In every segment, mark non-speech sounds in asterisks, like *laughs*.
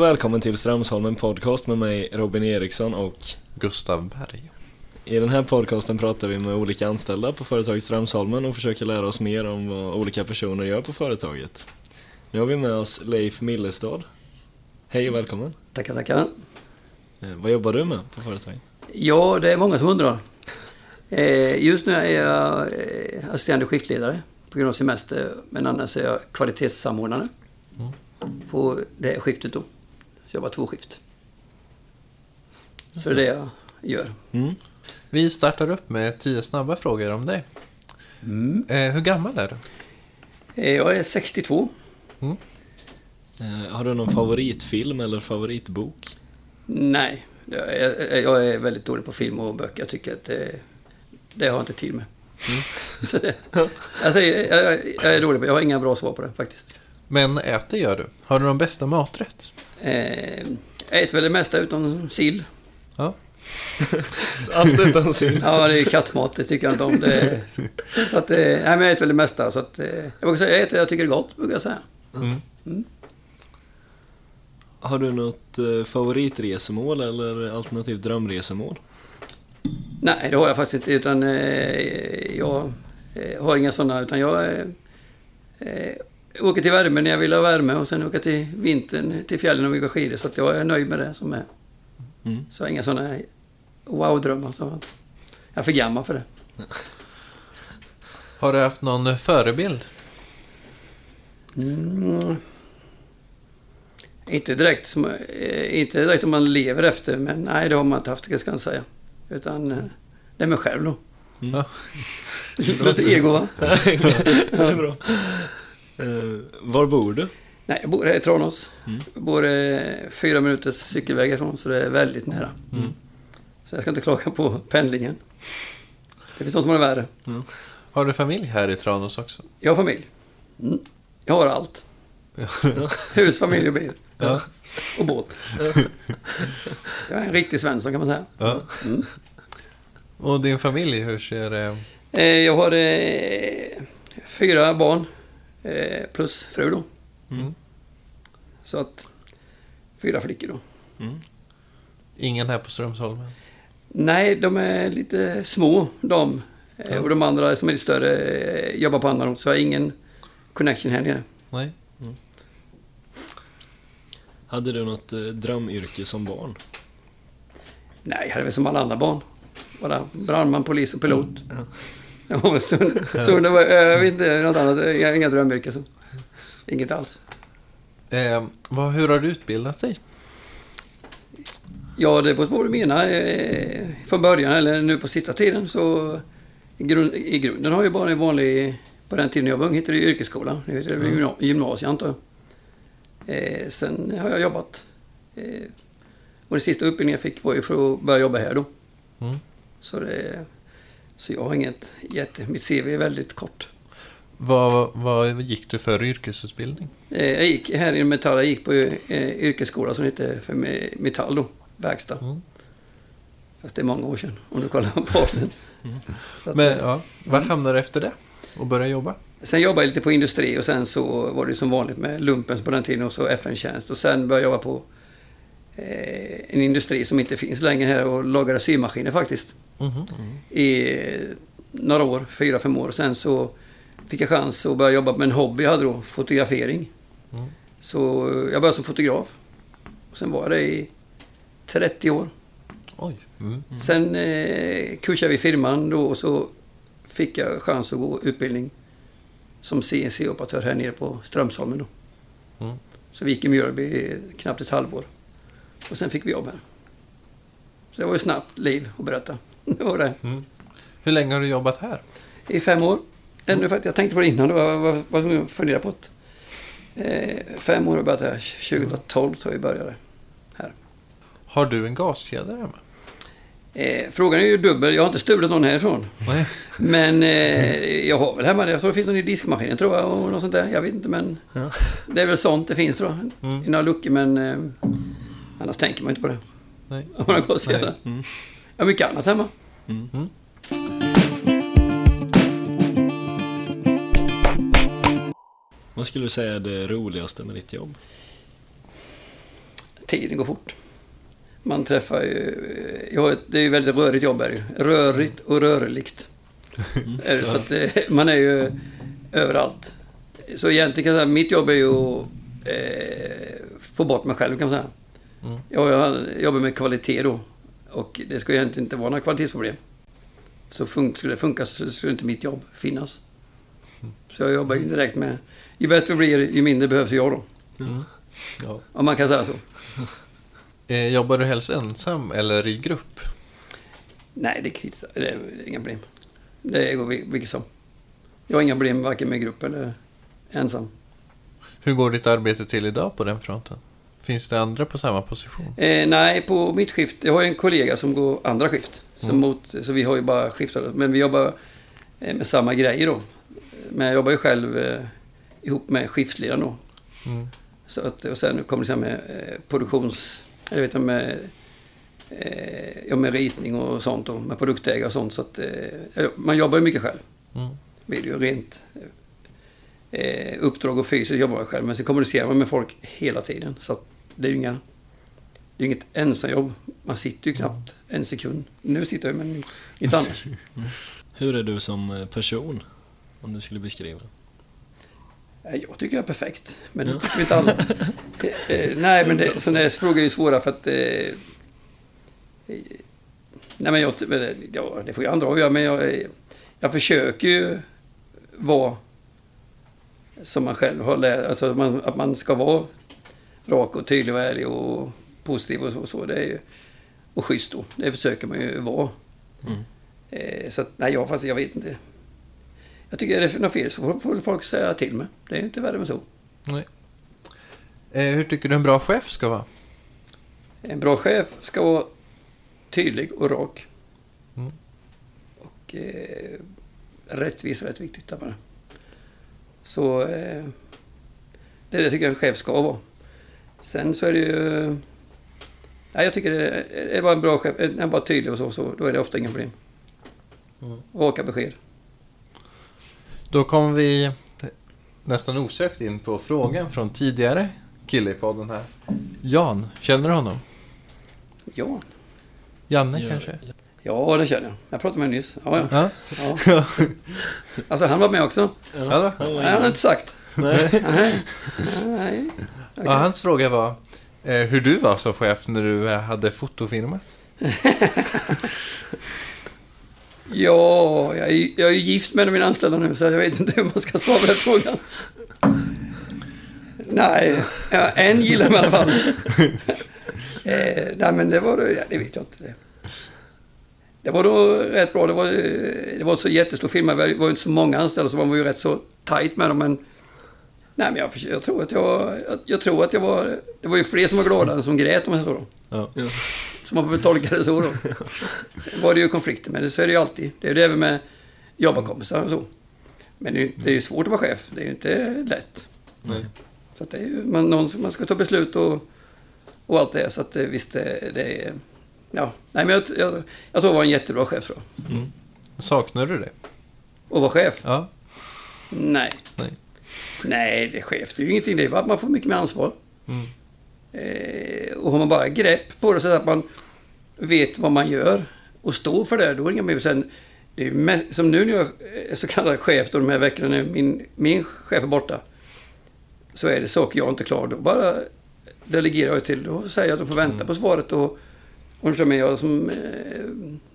och välkommen till Strömsholmen Podcast med mig Robin Eriksson och Gustav Berg. i den här podcasten pratar vi med olika anställda på företaget Strömsholmen och försöker lära oss mer om vad olika personer gör på företaget. Nu har vi med oss Leif Millestad. Hej och välkommen. Tackar, tackar. Eh, vad jobbar du med på företaget? Ja, det är många som undrar. Eh, just nu är jag eh, assisterande skiftledare på grund av semester. Men annars är jag kvalitetssamordnare på det här skiftet då. Jobbar två skift. Så det är det jag gör. Mm. Vi startar upp med tio snabba frågor om dig. Eh, hur gammal är du? Eh, jag är 62. Eh, har du någon favoritfilm eller favoritbok? Nej, jag är, jag är väldigt dålig på film och böcker. Jag tycker att det, det har jag inte tid med. *laughs* Så det, alltså, jag, jag, jag är dålig på Jag har inga bra svar på det faktiskt. Men äter gör du. Har du någon bästa maträtt? Eh, jag äter väl det mesta utom sill. Ja. *laughs* Allt utan synd. Ja, det är kattmat. Det tycker jag inte om. Det, så att, eh, nej, men jag äter väl det mesta. Så att, eh, jag brukar säga jag äter jag tycker det är gott, brukar jag säga. Mm. Har du något eh, favoritresemål eller alternativt drömresemål? Nej, det har jag faktiskt inte. Utan eh, jag eh, har inga sådana. Utan jag eh, eh, åker till värme när jag vill ha värme. Och sen åker till vintern till fjällen och åker skidor. Så att jag är nöjd med det som är. Mm. Så inga sådana wow-drömmar. Så Jag är för gammal för det. *laughs* Har du haft någon förebild? Mm. Inte direkt, som, eh, inte direkt om man lever efter, men nej det har man inte haft, det ska jag säga. Utan eh, det är mig själv då. Ja. *laughs* Lite ego va? *laughs* det är bra. Eh, var bor du? Nej, jag bor här i Tranås. Mm. Jag bor eh, fyra minuters cykelväg ifrån, så det är väldigt nära. Mm. Så jag ska inte klaga på pendlingen. Det finns de som har det värre. Har du familj här i Tranås också? Jag har familj. Mm. Jag har allt. *laughs* Hus, familj och bil. Ja. Och båt. Så *laughs* jag är en riktig Svensson kan man säga. ja. Mm. Och din familj, hur ser det? Eh, Jag har eh, fyra barn eh, plus fru då. Mm. Så att fyra flickor då. Mm. Ingen här på Strömsholmen? Nej, de är lite små de. Eh, Ja. Och de andra som är lite större eh, jobbar på andra ort. Så jag har ingen connection här nere. Nej. Hade du något drömyrke som barn? Nej, jag hade väl som alla andra barn. Bara brandman, polis och pilot. Ja. *laughs* Så det var, jag vet inte, något annat. Inga drömyrken. Så. Inget alls. Eh, vad, hur har du utbildat dig? Ja, det beror på vad du menar. Eh, Från början eller nu på sista tiden så i, grund, i grunden har jag bara en vanlig, på den tiden jag var ung hette det yrkesskola. Nu heter det Mm. gymna- gymnasiet antar jag. Eh, sen har jag jobbat. Eh, och den sista utbildningen jag fick var ju för att börja jobba här då. Mm. Så, det, så jag har inget jätte... Mitt CV är väldigt kort. Vad, vad gick du för yrkesutbildning? Eh, jag gick här i Metall, jag gick på eh, yrkesskola som heter för Me- Metall då, verkstad. Mm. Fast det är många år sedan om du kollar på Men eh, ja, vart hamnade du efter det? Och började jobba? Sen jobbade jag lite på industri och sen så var det som vanligt med lumpen på den tiden och så FN-tjänst. Och sen började jag jobba på en industri som inte finns längre här och lagade symaskiner faktiskt. Mhm. I eh, några år, fyra, fem år. Sen så fick jag chans att börja jobba med en hobby jag hade då, fotografering. Mm. Så eh, jag började som fotograf. Och sen var det i 30 år. Oj. Mm. Sen eh, kursade vi firman då och så fick jag chans att gå utbildning som CNC-operatör här nere på Strömsholmen då. Mm. Så vi gick i Mjölby knappt ett halvår. Och sen fick vi jobb här. Så det var ju snabbt liv att berätta. *laughs* Det var det. Mm. Hur länge har du jobbat här? I fem år. Ännu faktiskt. Jag tänkte på det innan. Då var var tvungen att fundera på det. Eh, fem år har jag börjat här. 2012 tror jag vi började. Har du en gasfjäder hemma? Eh, frågan är ju dubbel. Jag har inte stulit någon härifrån. Nej. *laughs* Men eh, jag har väl hemma. Jag tror det finns någon i diskmaskinen tror jag och något sånt där. Jag vet inte men Ja. det är väl sånt det finns tror jag. Mm. I några luckor men eh, annars tänker man inte på det. Nej. Om man har gått Nej. fjädrar. Mm. Jag har mycket annat hemma. Mm. Vad skulle du säga är det roligaste med ditt jobb? tiden går fort. Man träffar ju... Det är ju väldigt rörigt jobb är det ju. Rörigt och rörligt. Är det, så att det, man är ju överallt. Så egentligen kan jag säga, mitt jobb är ju att eh, få bort mig själv kan man säga. Mm. Jag, jag jobbar med kvalitet då. Och det ska egentligen inte vara några kvalitetsproblem. Så fun- skulle det funka så skulle inte mitt jobb finnas. Så jag jobbar ju direkt med... Ju bättre det blir, ju mindre behövs jag då. Ja. Om man kan säga så. *laughs* Eh, jobbar du helst ensam eller i grupp? Nej, det kvittar. Det är inga problem. Det går vi- vilket som. Jag har inga problem varken med grupp eller ensam. Hur går ditt arbete till idag på den fronten? Finns det andra på samma position? Eh, nej, på mitt skift. Jag har en kollega som går andra skift. Som mot, så vi har ju bara skiftat. Men vi jobbar eh, med samma grejer då. Men jag jobbar ju själv eh, ihop med skiftledaren då. Mm. Så att, och sen kommer det så här med eh, produktions... Jag vet inte, med, eh, ja, med ritning och sånt och med produktägare och sånt. Så att eh, man jobbar ju mycket själv. Mm. det ju rent eh, uppdrag och fysiskt jobbar man själv. Men sen kommunicerar man med folk hela tiden. Så att det är ju inga, det är inget ensamjobb. Man sitter ju knappt en sekund. Nu sitter jag men inte annars. *laughs* Hur är du som eh, person? Om du skulle beskriva. Nej, Jag tycker jag är perfekt. Men det tycker inte alla. *laughs* Eh, eh, nej, men det, sådana här frågor är ju svåra för att... Eh, eh, nej, men jag... Ja, det får ju andra avgöra, men jag, eh, jag försöker ju vara som man själv har lärt Alltså att man, att man ska vara rak och tydlig och ärlig och positiv och så. så det är ju, och schysst då. Det försöker man ju vara. Mm. Eh, så att, nej, jag, fast jag vet inte. Jag tycker är det något fel så får, får folk säga till mig. Det är inte värre än så. Nej. Eh, hur tycker du en bra chef ska vara? En bra chef ska vara tydlig och rak. Mm. Och eh, rättvis är rätt viktigt. Där bara. Så eh, det är det tycker jag en chef ska vara. Sen så är det ju... Nej, jag tycker det är, är bara en bra chef. Är bara tydlig och så, så då är det ofta inga problem. Mm. Raka besked. Då kommer vi nästan osökt in på frågan från tidigare kille i podden här. Jan, känner du honom? Ja, Janne Gör- kanske? ja det känner jag. Jag pratade med honom nyss. Ja, ja. Ja. ja. Alltså han var med också. Ja, Ja, han var Nej, han har inne. inte sagt. Nej. Nej. Nej. Ja, hans fråga var eh, hur du var som chef när du eh, hade fotofirma. *laughs* Ja, jag är, jag är gift med mina anställda nu så jag vet inte hur man ska svara på den frågan. Nej, ja, en gillar mig i alla fall. *laughs* eh, nej men det var ja, det vet jag inte. Det, det var då rätt bra. Det var, eh, det var så jättestor firma. Vi var ju inte så många anställda så man var ju rätt så tajt med dem. Men, nej men jag, jag tror att jag, jag, jag tror att jag var, det var ju fler som var glada än som grät om jag så då. Ja. Så man får väl tolka det så då. *laughs* Sen var det ju konflikter med det, så är det ju alltid. Det är det även med jobbarkompisar och så. Men det är, ju, det är ju svårt att vara chef. Det är ju inte lätt. Nej. Så att det är ju, man, någon, man ska ta beslut och, och allt det. Så att eh, visst, det, det är... Ja, nej men jag, jag, jag tror jag var en jättebra chef tror jag. Mm. Saknar du det? Och vara chef? Ja. Nej. Nej. Nej, det är chef. Det är ju ingenting. Det är bara att man får mycket mer ansvar. Mm. Eh, och har man bara grepp på det så att man vet vad man gör och står för det, då är det inga mer. Sen, det är mest, som nu när jag är så kallad chef då de här veckorna när min, min chef är borta. Så är det saker jag inte klarar. Då bara delegerar jag till. Då säger jag att de får vänta på svaret. Och, och så är jag som eh,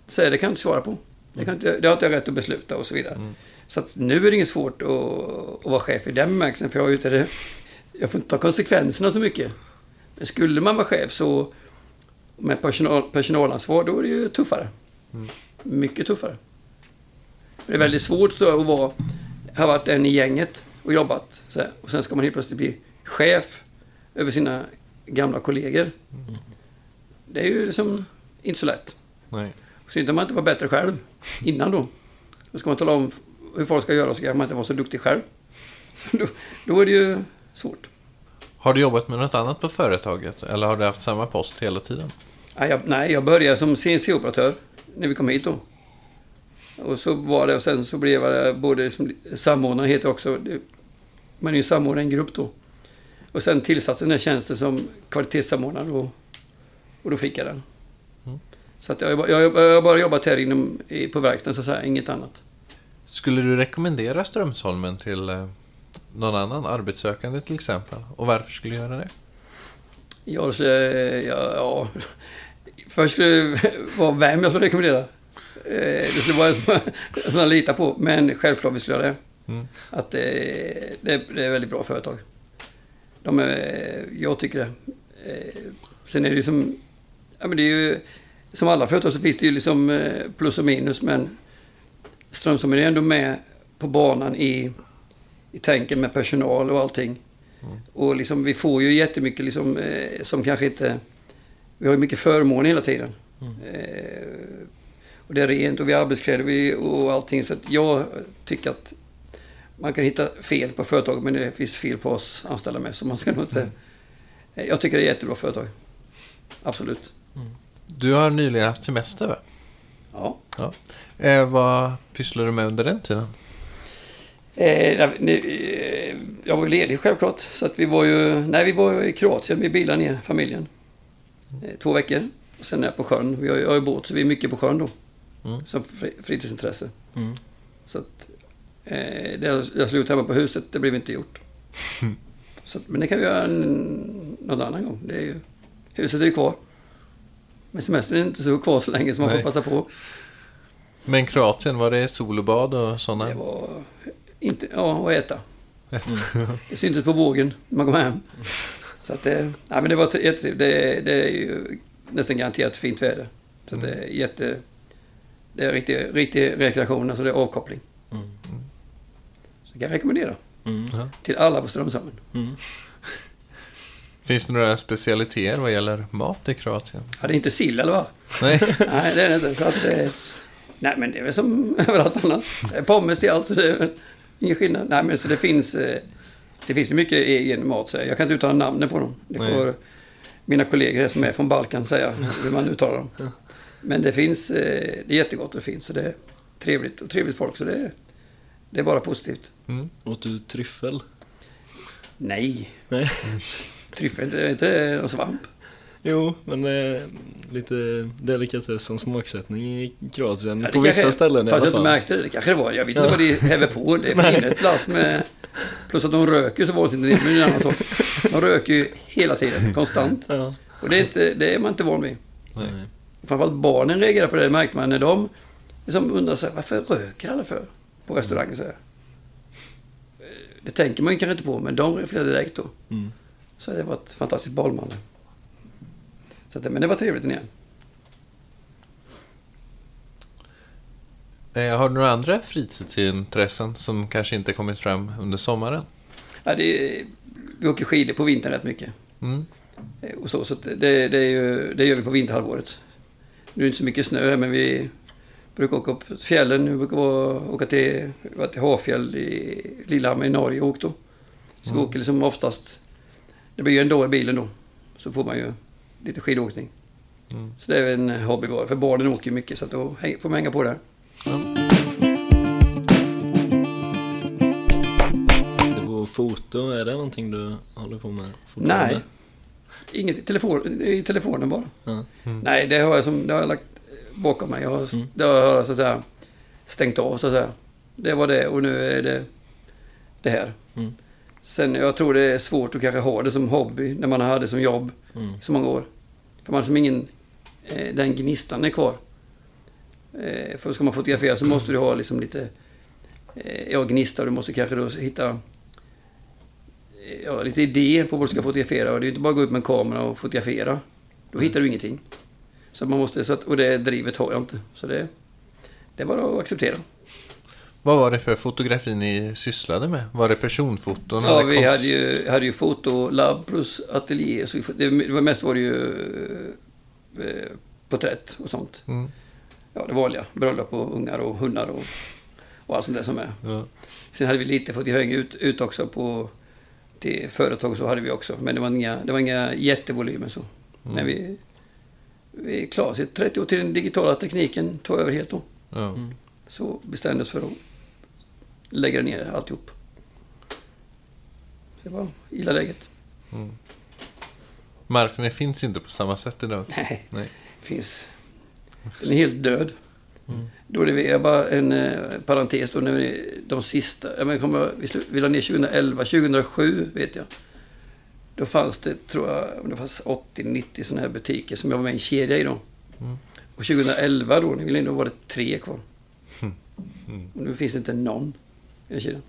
säger det kan jag inte svara på. Det, kan inte, det har inte jag rätt att besluta och så vidare. Så att nu är det inget svårt att, att vara chef i den bemärkelsen. För jag, inte det, jag får inte ta konsekvenserna så mycket. Men skulle man vara chef så med personal, personalansvar, då är det ju tuffare. Mycket tuffare. För det är väldigt svårt så att vara, ha varit en i gänget och jobbat. Här, och sen ska man helt plötsligt bli chef över sina gamla kollegor. Det är ju liksom inte så lätt. Nej. Så inte man inte var bättre själv innan då. Då ska man tala om hur folk ska göra så kan man inte vara så duktig själv. Så då, då är det ju svårt. Har du jobbat med något annat på företaget? Eller har du haft samma post hela tiden? Nej, jag, nej, jag började som CNC-operatör när vi kom hit då. Och så var det och sen så blev jag både som samordnare heter också. det- Man är ju samordnare i en grupp då. Och sen tillsatte den här tjänsten som kvalitetssamordnare och, och då fick jag den. Så att jag, jag, jag har bara jobbat här inom, på verkstaden så att säga, inget annat. Skulle du rekommendera Strömsholmen till eh, någon annan arbetssökande till exempel? Och varför skulle du göra det? Jag skulle, ja, ja. Först skulle det *laughs* vara vem jag skulle rekommendera. Eh, Det skulle vara en som *laughs* som jag litar på, men självklart vi skulle göra det. Mm. Att det, det, det är väldigt bra företag. De är, jag tycker det. Eh, Sen är det ju som, ja men det är ju, som alla företag så finns det ju liksom eh, plus och minus, men Strömsholmen är ändå med på banan i, i tänken med personal och allting. Och liksom, vi får ju jättemycket liksom, eh, som kanske inte... Vi har ju mycket förmåner hela tiden. Eh, och det är rent och vi har arbetskläder vi- och allting. Så att jag tycker att man kan hitta fel på företaget men det finns fel på oss anställda med. Så man ska nog inte... Eh, Jag tycker det är ett jättebra företag. Absolut. Du har nyligen haft semester va? Ja. Ja. Eh, vad pysslar du med under den tiden? Eh, nej, eh, jag var ju ledig självklart. Så att vi var ju... Nej, vi var i Kroatien. Vi bilade ner familjen. Eh, två veckor. Och sen är jag på sjön. Vi har, jag har ju båt så vi är mycket på sjön då. Mm. Som fri, fritidsintresse. Mm. Så att... Eh, det jag, jag slog hemma på huset, det blev inte gjort. Så att, men det kan vi göra en, någon annan gång. Det är ju, huset är ju kvar. Men semestern är inte så kvar så länge så man Nej. får passa på. Men Kroatien, var det sol och bad och sådana? Det var inte... Ja, och äta. *laughs* Det syntes på vågen när man kom hem. Så att det... Nej, men det var jättetrevligt. Det, det är ju nästan garanterat fint väder. Så att det är jätte... Det är riktig, riktig rekreation, alltså det är avkoppling. Mm. Så jag kan rekommendera. Mm. Ja. Till alla på Strömsholmen. Finns det några specialiteter vad gäller mat i Kroatien? Ja, det är inte sill eller vad? Nej. *laughs* Nej, det är det inte. Så att, eh, nej, men det är väl som *laughs* överallt annars. Det Pommes till allt, så det är ingen skillnad. Nej, men så det finns... Eh, det finns mycket egen mat. Så jag kan inte uttala namnen på dem. Det Nej. får mina kollegor här som är från Balkan säga hur man uttalar dem. Men det finns... Eh, det är jättegott och fint. Så det är trevligt och trevligt folk. Så det är, det är bara positivt. Mm. Åt du tryffel? Nej, Nej. *laughs* tryffel är inte någon svamp. Jo, men eh, lite som smaksättning i Kroatien. Ja, på vissa kanske- ställen i Fast alla jag inte fall. märkte det. Det kanske det var. Jag vet inte vad det häver på. Det är *laughs* ett lass med... Plus att de röker så det. Men en annan sak. De röker ju hela tiden. Konstant. Ja. Och det är, inte, det är man inte van vid. Nej. Framförallt barnen reagerar på det. Det märkte man när de liksom undrar sig, varför röker alla för? På restaurangen så här. Eh, Det tänker man ju kanske inte på, men de reflekterar direkt då. Mm. Så det var ett fantastiskt balmande. Så att, men det var trevligt nere. Eh, har du några andra fritidsintressen som kanske inte kommit fram under sommaren? Ja, det är, vi åker skidor på vintern rätt mycket. Mm. Eh, Och så, så det, det, är ju, det gör vi på vinterhalvåret. Nu är det inte så mycket snö här, men vi brukar åka upp till fjällen. Vi brukar åka till, till Hafjäll i Lillehammer i Norge och åkt då. Så vi åker liksom oftast... Det blir ju ändå i bilen då. Så får man ju lite skidåkning. Mm. Så det är en hobby var. För barnen åker ju mycket så att då får man hänga på där. Det var foto, är det någonting du håller på med fortfarande? Nej. Inget i, telefon, i telefonen bara. Ja. Nej, det har jag, som, det har jag lagt bakom mig. Jag har, Mm. Det har jag så att säga stängt av så att säga. Det var det och nu är det det här. Mm. Sen jag tror det är svårt att kanske ha det som hobby när man har det som jobb Mm. så många år. För man har som ingen, eh, den gnistan är kvar. Eh, för ska man fotografera så måste du ha liksom lite, eh, ja gnista du måste kanske då hitta eh, ja, lite idéer på vad du ska fotografera. Och det är ju inte bara att gå ut med en kamera och fotografera. Då hittar du ingenting. Så man måste, så att, och det drivet har jag inte. Så det, det är bara att acceptera. Vad var det för fotografi ni sysslade med? Var det personfoton? Ja, eller vi konst- hade ju, hade ju fotolab plus ateljé. Så det, det var mest var det ju eh, porträtt och sånt. Mm. Ja, det vanliga. Bröllop och ungar och hundar och, och allt sånt där som är. Ja. Sen hade vi lite fått hänga ut, ut också på till företag så hade vi också. Men det var inga, det var inga jättevolymer så. Men vi, vi klarade oss i 30 år till den digitala tekniken tog över helt då. Ja. Mm. Så bestämde oss för att lägga ner alltihop. Så det var illa läget. Marknaden finns inte på samma sätt idag. Nej, Nej. finns... Den är helt död. Då är det bara en eh, parentes då när vi, de sista, jag menar, kommer, vi, vi la ner 2011, 2007 vet jag. Då fanns det, tror jag, det fanns 80-90 sådana här butiker som jag var med i en kedja i då. Och 2011 då, när vi var det tre kvar. Och *laughs* nu finns det inte någon i den kedjan.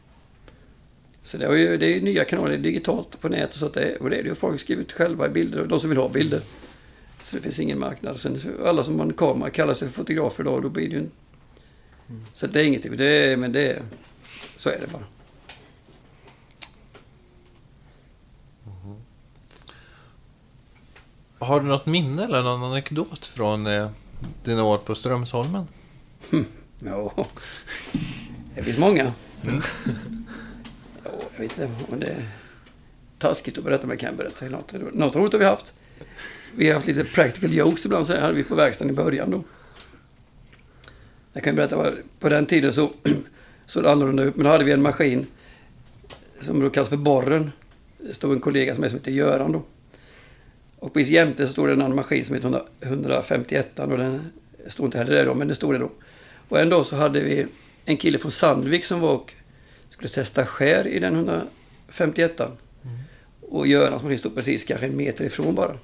Så det är ju, det är ju nya kanaler digitalt på nätet och så att det, och det är det ju folk skriver ut själva bilder, och de som vill ha bilder. Så det finns ingen marknad. Sen alla som har en kamera kallar sig för fotografer då, och då blir det ju en... Så det är ingenting, det är, men det är... Så är det bara. Har du något minne eller någon anekdot från eh, dina år på Strömsholmen? Ja, det finns många. Mm. *laughs* Ja, jag vet inte om det är taskigt att berätta, men jag kan berätta något. Något roligt har vi haft. Vi har haft lite practical jokes ibland, så här hade vi på verkstaden i början då. Jag kan berätta, vad- på den tiden så *clears throat* såg det annorlunda ut, men då hade vi en maskin som då kallas för borren. Det stod en kollega som heter Göran då. Och precis jämte så stod det en annan maskin som heter 151 och den stod inte heller där då, men det stod det då. Och en dag så hade vi en kille från Sandvik som var och skulle testa skär i den 151 Och Görans maskin stod precis kanske en meter ifrån bara.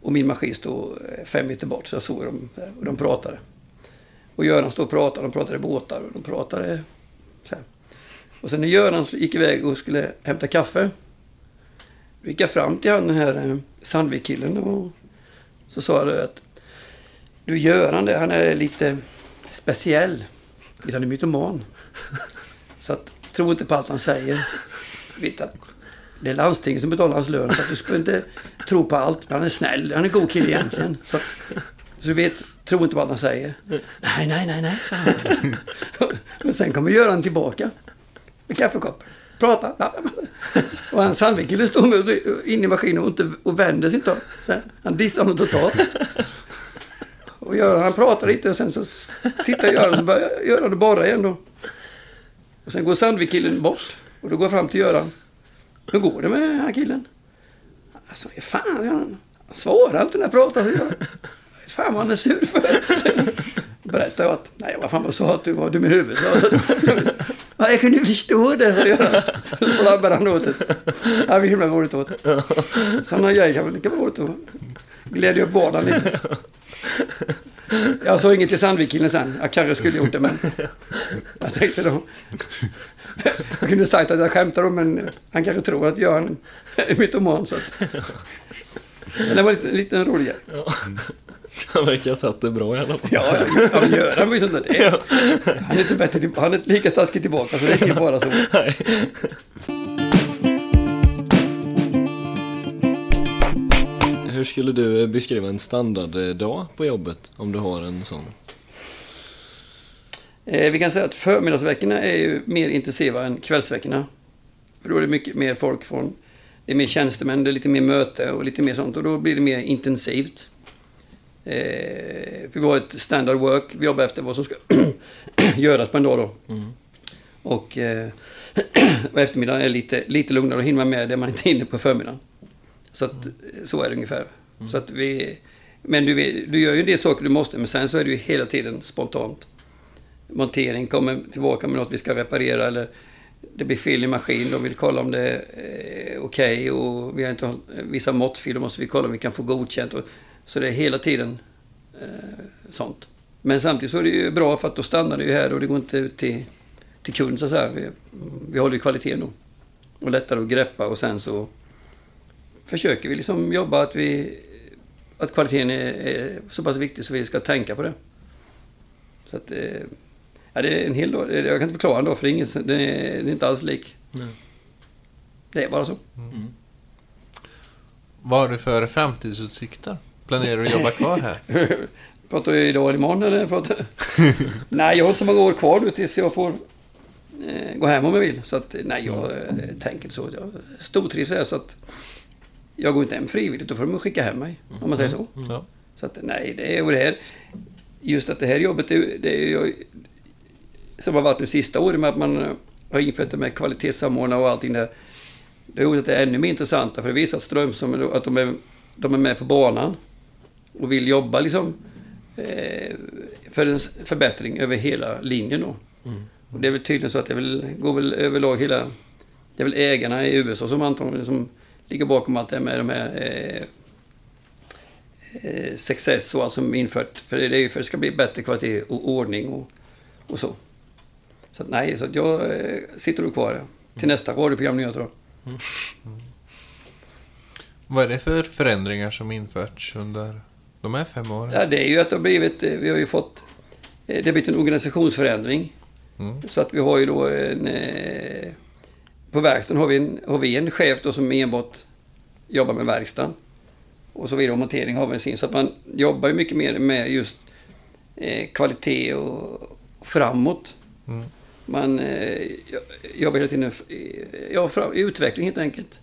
Och min maskin stod eh, fem meter bort, så jag såg dem där, och de pratade. Och Göran stod och pratade, de pratade båtar och de pratade så här. Och sen när Göran gick iväg och skulle hämta kaffe då gick jag fram till han, den här eh, Sandvik-killen och så sa jag att du Göran han är lite speciell. Han är mytoman. Så att, tro inte på allt han säger. Vet att det är landstinget som betalar hans lön så att du ska inte tro på allt. Men han är snäll, han är en god kille egentligen. Så, att, så du vet, tro inte på allt han säger. Nej, nej, nej, nej, sa han. Men sen kommer Göran tillbaka med kaffekoppen. Prata. Och han Sandvik-killen står med in i maskinen och, inte, och vänder sig inte om. Han dissar honom totalt. Och Göran han pratar lite och sen så tittar Göran och så börjar Göran och borra igen då. Och sen går Sandvik-killen bort. Och då går jag fram till Göran. Hur går det med den här killen? Alltså, fan, Göran. Han svarar inte när jag pratar. Så Göran. Fan vad han är sur för. Berättar jag att, nej vad fan vad sa att du var dum i huvudet. Ja, jag kunde förstå det. sa Göran. Så flabbade han åt det. Ja, det var himla roligt åt. Sådana grejer kan man vara roligt åt glädja upp vardagen lite. Jag sa inget till Sandvik-killen sen. Jag kanske skulle gjort det, men jag tänkte då. Jag kunde sagt att jag skämtar om, men han kanske tror att Göran är mytoman. Så att. Men det var lite, lite rolig grej. Han verkar ha tagit det bra i alla fall. Ja, ja, ja men Göran var ju där. Är- Han är inte bättre Han är inte lika taskig tillbaka, så det är inte bara så. Hur skulle du eh, beskriva en standarddag på jobbet? Om du har en sån. Eh, vi kan säga att förmiddagsveckorna är ju mer intensiva än kvällsveckorna. För då är det mycket mer folk från... Det är mer tjänstemän, det är lite mer möte och lite mer sånt. Och då blir det mer intensivt. Eh, vi har ett standard work. Vi jobbar efter vad som ska *clears throat* göras på en dag då. Och, eh, *clears throat* och eftermiddagen är lite, lite lugnare och hinner man med det man inte hinner på förmiddagen. Så att, så är det ungefär. Så att vi, men du, du gör ju en del saker du måste, men sen så är det ju hela tiden spontant. Montering kommer tillbaka med något vi ska reparera eller det blir fel i maskin, de vill kolla om det är okej okej och vi har inte vissa måttfel, då måste vi kolla om vi kan få godkänt. Och, så det är hela tiden eh, sånt. Men samtidigt så är det ju bra för att då stannar det ju här och det går inte ut till, till kund så att säga. Vi, vi håller ju kvaliteten då. Och lättare att greppa och sen så försöker vi liksom jobba att vi att kvaliteten är, är så pass viktig så vi ska tänka på det. Så att, eh, ja, det är en hel dag. Jag kan inte förklara en dag för det är, ingen, den är, den är inte alls lik. Nej. Det är bara så. Vad har du för framtidsutsikter? Planerar du att jobba kvar här? *laughs* Pratar vi idag eller imorgon eller? Pratar... *laughs* nej, jag har inte så många år kvar nu tills jag får eh, gå hem om jag vill. Så att nej, jag eh, tänker inte så. Jag stortrivs här så att jag går inte hem frivilligt. Då får de skicka hem mig. Om man säger så. Ja. Så att nej, det är och det här. Just att det här jobbet, det, det är ju som har varit nu sista året med att man eh, har infört det med kvalitetssamordnare och allting där. Det är roligt att det är ännu mer intressanta för det visar att Strömsholm att de är, de är med på banan och vill jobba liksom eh, för en förbättring över hela linjen då. Och det är väl tydligen så att det väl, går väl överlag hela... Det är väl ägarna i USA som antagligen som ligger bakom allt det med de här eh, eh, success och allt som infört. För det är ju för att det ska bli bättre kvalitet och ordning och, och så. Så att, nej, så att jag eh, sitter nog kvar till nästa radioprogram nyheter då. Vad är det för förändringar som införts under de här fem åren? Ja, det är ju att det har blivit, eh, vi har ju fått, det har blivit en organisationsförändring. Mm. Så att vi har ju då en, eh, på verkstaden har vi en, har vi en chef då som enbart jobbar med verkstaden. Och så vidare, och montering har vi sin. Så att man jobbar ju mycket mer med just eh, kvalitet och framåt. Mm. Man eh, jobbar hela tiden ja, fram, i utveckling helt enkelt.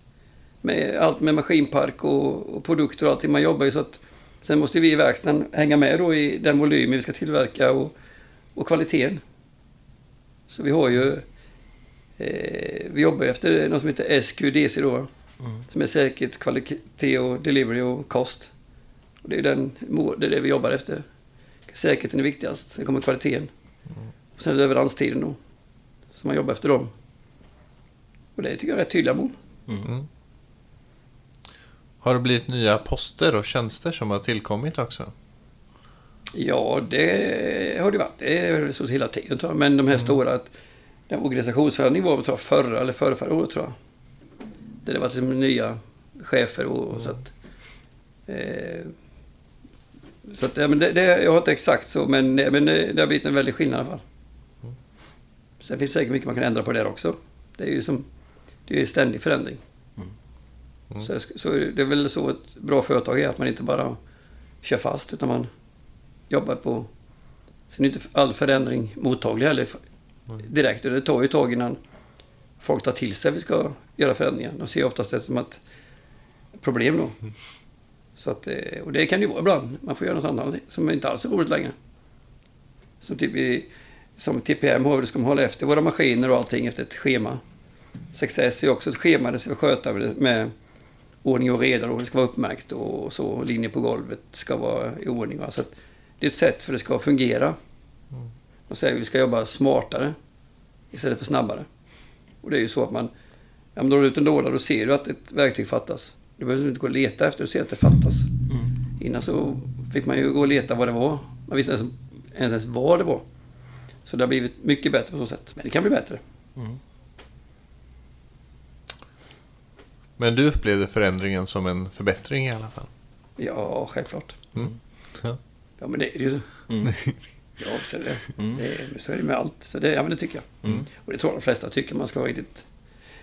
Med allt med maskinpark och, och produkter och allting. Man jobbar ju så att sen måste vi i verkstaden hänga med då i den volymen vi ska tillverka och, och kvaliteten. Så vi har ju... Eh, vi jobbar efter något som heter SQDC då. Som är säkerhet, kvalitet och delivery och kost. Och det är den, det är det vi jobbar efter. Säkerheten är viktigast, sen kommer kvaliteten. Och sen leveranstiden då. Så man jobbar efter dem. Och det tycker jag är rätt tydliga mål. Har det blivit nya poster och tjänster som har tillkommit också? Ja, det har det varit. Det är så hela tiden tror jag. Men de här stora... Att, den organisationsförändringen var tror jag, förra eller förra, förra året tror jag. Där det var liksom nya chefer och, och så att... Eh, så att, ja, men det, det, jag har inte exakt så, men, men det, det har blivit en väldig skillnad i alla fall. Sen finns det säkert mycket man kan ändra på där också. Det är ju som... Det är ju ständig förändring. Så, så är det det är väl så ett bra företag är, att man inte bara kör fast, utan man jobbar på... Sen är inte all förändring mottaglig heller direkt. Det tar ju ett tag innan folk tar till sig att vi ska göra förändringar. De ser oftast det som ett problem då. Så att, eh, och det kan ju vara ibland. Man får göra något annat som inte alls är roligt längre. Som, typ i, som TPM har vi, då ska man hålla efter våra maskiner och allting efter ett schema. Success är också ett schema, det ska vi sköta med, med ordning och reda och det ska vara uppmärkt och så. Och linjer på golvet ska vara i ordning. Så det är ett sätt för att det ska fungera. Och säger vi vi ska jobba smartare istället för snabbare. Och det är ju så att man, ja men drar du ut en låda då ser du att ett verktyg fattas. Du behöver inte gå och leta efter att se att det fattas. Innan så fick man ju gå och leta vad det var. Man visste inte ens, ens vad det var. Så det har blivit mycket bättre på så sätt. Men det kan bli bättre. Men du upplevde förändringen som en förbättring i alla fall? Ja, självklart. Mm. Ja. Ja, men det är ju så. Ja, *laughs* så är det. det är, så är det med allt. Så det, ja, men det tycker jag. Och det tror jag de flesta tycker man ska vara riktigt...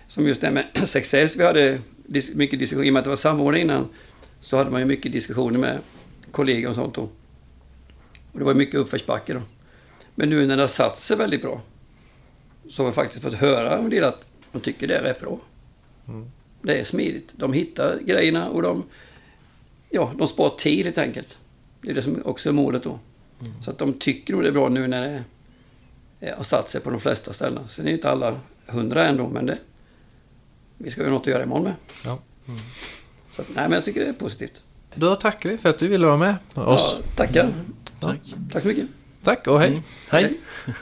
Som just det här med *clears throat* success. Vi hade dis- mycket diskussion. I och med att det var samordning innan så hade man ju mycket diskussioner med kollegor och sånt då. Och det var mycket uppförsbacke då. Men nu när det har satt sig väldigt bra så har vi faktiskt fått höra en del att de tycker det är rätt bra. Det är smidigt. De hittar grejerna och de, ja, de sparar tid helt enkelt. Det är det som också är målet då. Så att de tycker nog det är bra nu när det har satt sig på de flesta ställen. Sen är ju inte alla hundra ändå, men det, vi ska ju ha något att göra imorgon med. Ja. Så att, nej, men jag tycker det är positivt. Då tackar vi för att du ville vara med oss. Ja, tackar. Tack. Tack så mycket. Tack och hej. Hej. Hej.